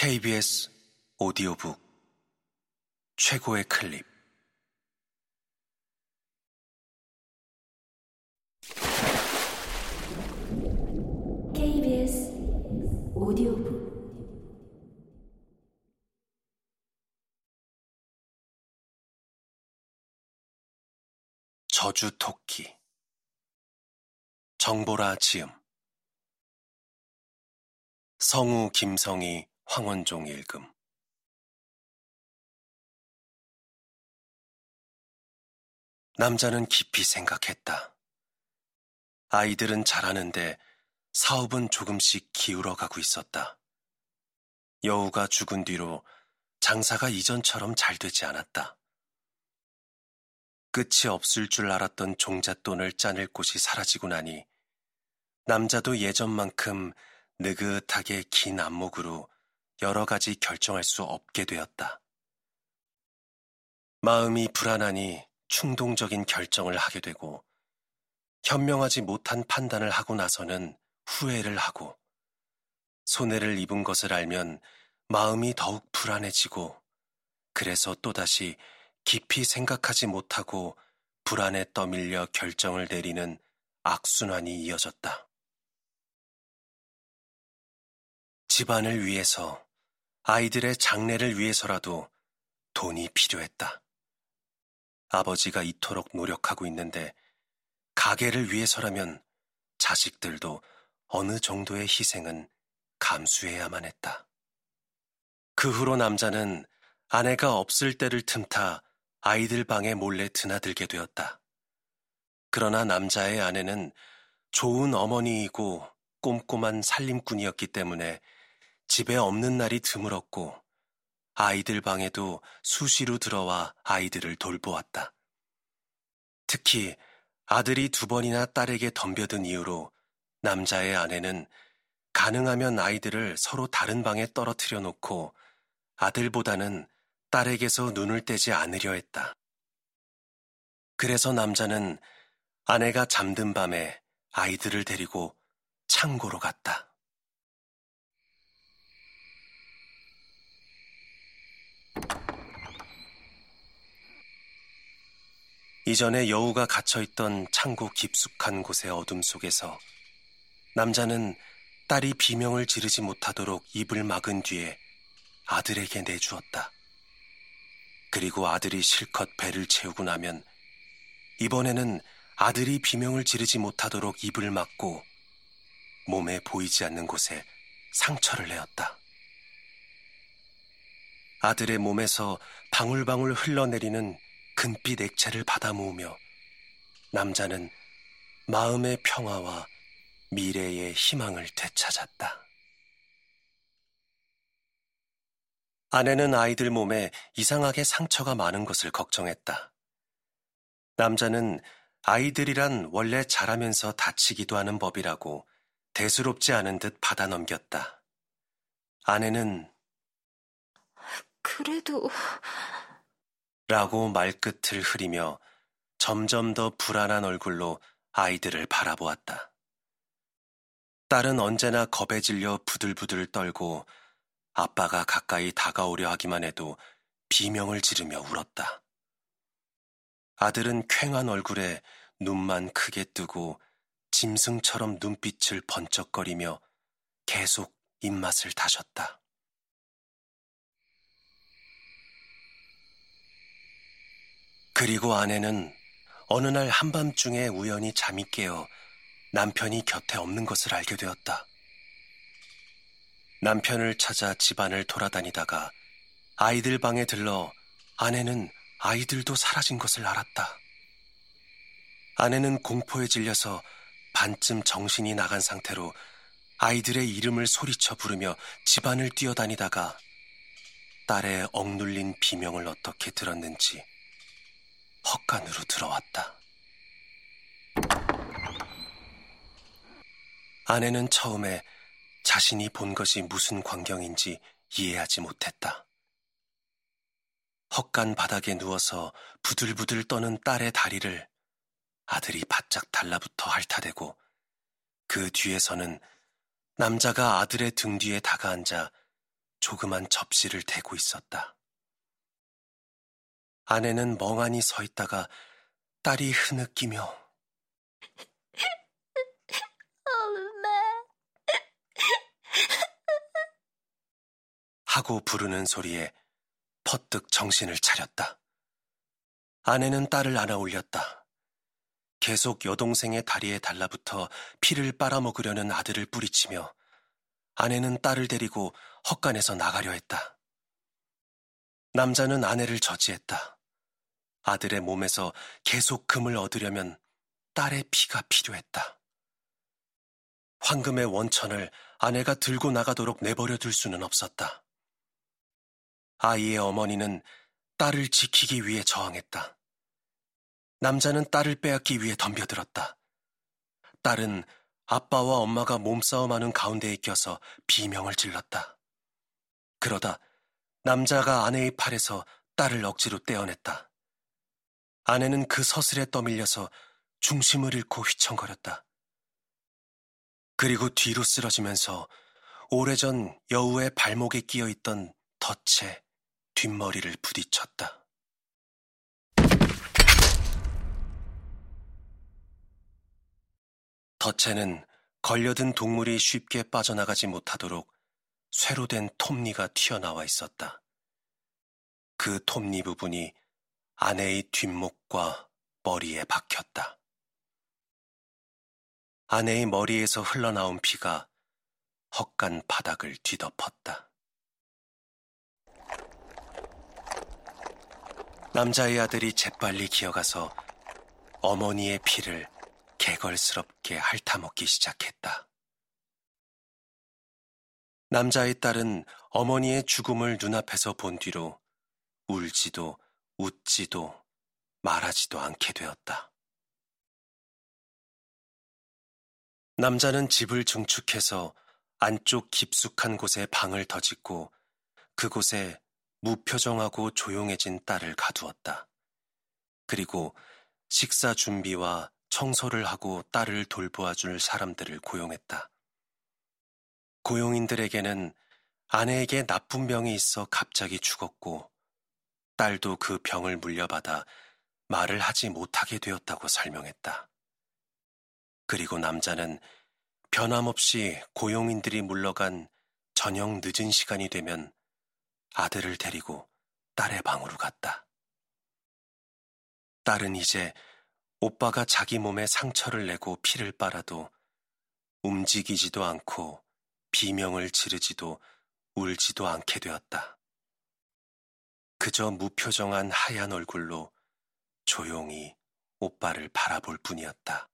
KBS 오디오북 최고의 클립. KBS 오디오북. 저주 토끼. 정보라 지음. 성우 김성희 황원종 읽음 남자는 깊이 생각했다. 아이들은 잘하는데 사업은 조금씩 기울어 가고 있었다. 여우가 죽은 뒤로 장사가 이전처럼 잘 되지 않았다. 끝이 없을 줄 알았던 종잣돈을 짜낼 곳이 사라지고 나니 남자도 예전만큼 느긋하게 긴 안목으로 여러 가지 결정할 수 없게 되었다. 마음이 불안하니 충동적인 결정을 하게 되고 현명하지 못한 판단을 하고 나서는 후회를 하고 손해를 입은 것을 알면 마음이 더욱 불안해지고 그래서 또다시 깊이 생각하지 못하고 불안에 떠밀려 결정을 내리는 악순환이 이어졌다. 집안을 위해서, 아이들의 장래를 위해서라도 돈이 필요했다. 아버지가 이토록 노력하고 있는데 가게를 위해서라면 자식들도 어느 정도의 희생은 감수해야만 했다. 그 후로 남자는 아내가 없을 때를 틈타 아이들 방에 몰래 드나들게 되었다. 그러나 남자의 아내는 좋은 어머니이고 꼼꼼한 살림꾼이었기 때문에 집에 없는 날이 드물었고 아이들 방에도 수시로 들어와 아이들을 돌보았다. 특히 아들이 두 번이나 딸에게 덤벼든 이유로 남자의 아내는 가능하면 아이들을 서로 다른 방에 떨어뜨려 놓고 아들보다는 딸에게서 눈을 떼지 않으려 했다. 그래서 남자는 아내가 잠든 밤에 아이들을 데리고 창고로 갔다. 이전에 여우가 갇혀있던 창고 깊숙한 곳의 어둠 속에서 남자는 딸이 비명을 지르지 못하도록 입을 막은 뒤에 아들에게 내주었다. 그리고 아들이 실컷 배를 채우고 나면 이번에는 아들이 비명을 지르지 못하도록 입을 막고 몸에 보이지 않는 곳에 상처를 내었다. 아들의 몸에서 방울방울 흘러내리는 금빛 액체를 받아 모으며 남자는 마음의 평화와 미래의 희망을 되찾았다. 아내는 아이들 몸에 이상하게 상처가 많은 것을 걱정했다. 남자는 아이들이란 원래 자라면서 다치기도 하는 법이라고 대수롭지 않은 듯 받아 넘겼다. 아내는 그래도 라고 말끝을 흐리며 점점 더 불안한 얼굴로 아이들을 바라보았다. 딸은 언제나 겁에 질려 부들부들 떨고 아빠가 가까이 다가오려 하기만 해도 비명을 지르며 울었다. 아들은 퀭한 얼굴에 눈만 크게 뜨고 짐승처럼 눈빛을 번쩍거리며 계속 입맛을 다셨다. 그리고 아내는 어느 날 한밤중에 우연히 잠이 깨어 남편이 곁에 없는 것을 알게 되었다. 남편을 찾아 집안을 돌아다니다가 아이들 방에 들러 아내는 아이들도 사라진 것을 알았다. 아내는 공포에 질려서 반쯤 정신이 나간 상태로 아이들의 이름을 소리쳐 부르며 집안을 뛰어다니다가 딸의 억눌린 비명을 어떻게 들었는지 헛간으로 들어왔다. 아내는 처음에 자신이 본 것이 무슨 광경인지 이해하지 못했다. 헛간 바닥에 누워서 부들부들 떠는 딸의 다리를 아들이 바짝 달라붙어 핥아대고 그 뒤에서는 남자가 아들의 등 뒤에 다가앉아 조그만 접시를 대고 있었다. 아내는 멍하니 서 있다가 딸이 흐느끼며 엄마. 하고 부르는 소리에 퍼뜩 정신을 차렸다. 아내는 딸을 안아 올렸다. 계속 여동생의 다리에 달라붙어 피를 빨아먹으려는 아들을 뿌리치며 아내는 딸을 데리고 헛간에서 나가려 했다. 남자는 아내를 저지했다. 아들의 몸에서 계속 금을 얻으려면 딸의 피가 필요했다. 황금의 원천을 아내가 들고 나가도록 내버려 둘 수는 없었다. 아이의 어머니는 딸을 지키기 위해 저항했다. 남자는 딸을 빼앗기 위해 덤벼들었다. 딸은 아빠와 엄마가 몸싸움하는 가운데에 껴서 비명을 질렀다. 그러다 남자가 아내의 팔에서 딸을 억지로 떼어냈다. 아내는 그 서슬에 떠밀려서 중심을 잃고 휘청거렸다. 그리고 뒤로 쓰러지면서 오래전 여우의 발목에 끼어 있던 덫에 뒷머리를 부딪혔다. 덫에는 걸려든 동물이 쉽게 빠져나가지 못하도록 쇠로 된 톱니가 튀어나와 있었다. 그 톱니 부분이 아내의 뒷목과 머리에 박혔다. 아내의 머리에서 흘러나온 피가 헛간 바닥을 뒤덮었다. 남자의 아들이 재빨리 기어가서 어머니의 피를 개걸스럽게 핥아먹기 시작했다. 남자의 딸은 어머니의 죽음을 눈앞에서 본 뒤로 울지도 웃지도 말하지도 않게 되었다. 남자는 집을 증축해서 안쪽 깊숙한 곳에 방을 더 짓고 그곳에 무표정하고 조용해진 딸을 가두었다. 그리고 식사 준비와 청소를 하고 딸을 돌보아 줄 사람들을 고용했다. 고용인들에게는 아내에게 나쁜 병이 있어 갑자기 죽었고 딸도 그 병을 물려받아 말을 하지 못하게 되었다고 설명했다. 그리고 남자는 변함없이 고용인들이 물러간 저녁 늦은 시간이 되면 아들을 데리고 딸의 방으로 갔다. 딸은 이제 오빠가 자기 몸에 상처를 내고 피를 빨아도 움직이지도 않고 비명을 지르지도 울지도 않게 되었다. 그저 무표정한 하얀 얼굴로 조용히 오빠를 바라볼 뿐이었다.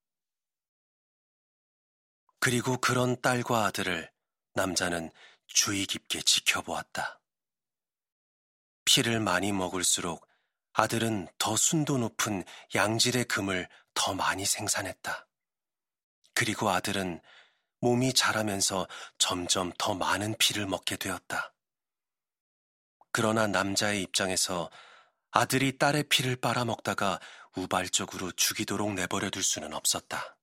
그리고 그런 딸과 아들을 남자는 주의 깊게 지켜보았다. 피를 많이 먹을수록 아들은 더 순도 높은 양질의 금을 더 많이 생산했다. 그리고 아들은 몸이 자라면서 점점 더 많은 피를 먹게 되었다. 그러나 남자의 입장에서 아들이 딸의 피를 빨아먹다가 우발적으로 죽이도록 내버려 둘 수는 없었다.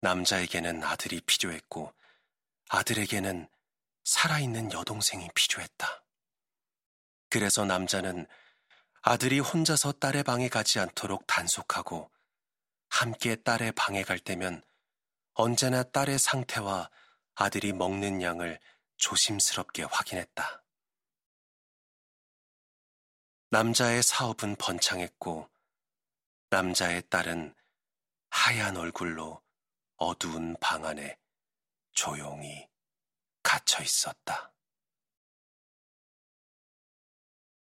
남자에게는 아들이 필요했고 아들에게는 살아있는 여동생이 필요했다. 그래서 남자는 아들이 혼자서 딸의 방에 가지 않도록 단속하고 함께 딸의 방에 갈 때면 언제나 딸의 상태와 아들이 먹는 양을 조심스럽게 확인했다. 남자의 사업은 번창했고 남자의 딸은 하얀 얼굴로 어두운 방 안에 조용히 갇혀 있었다.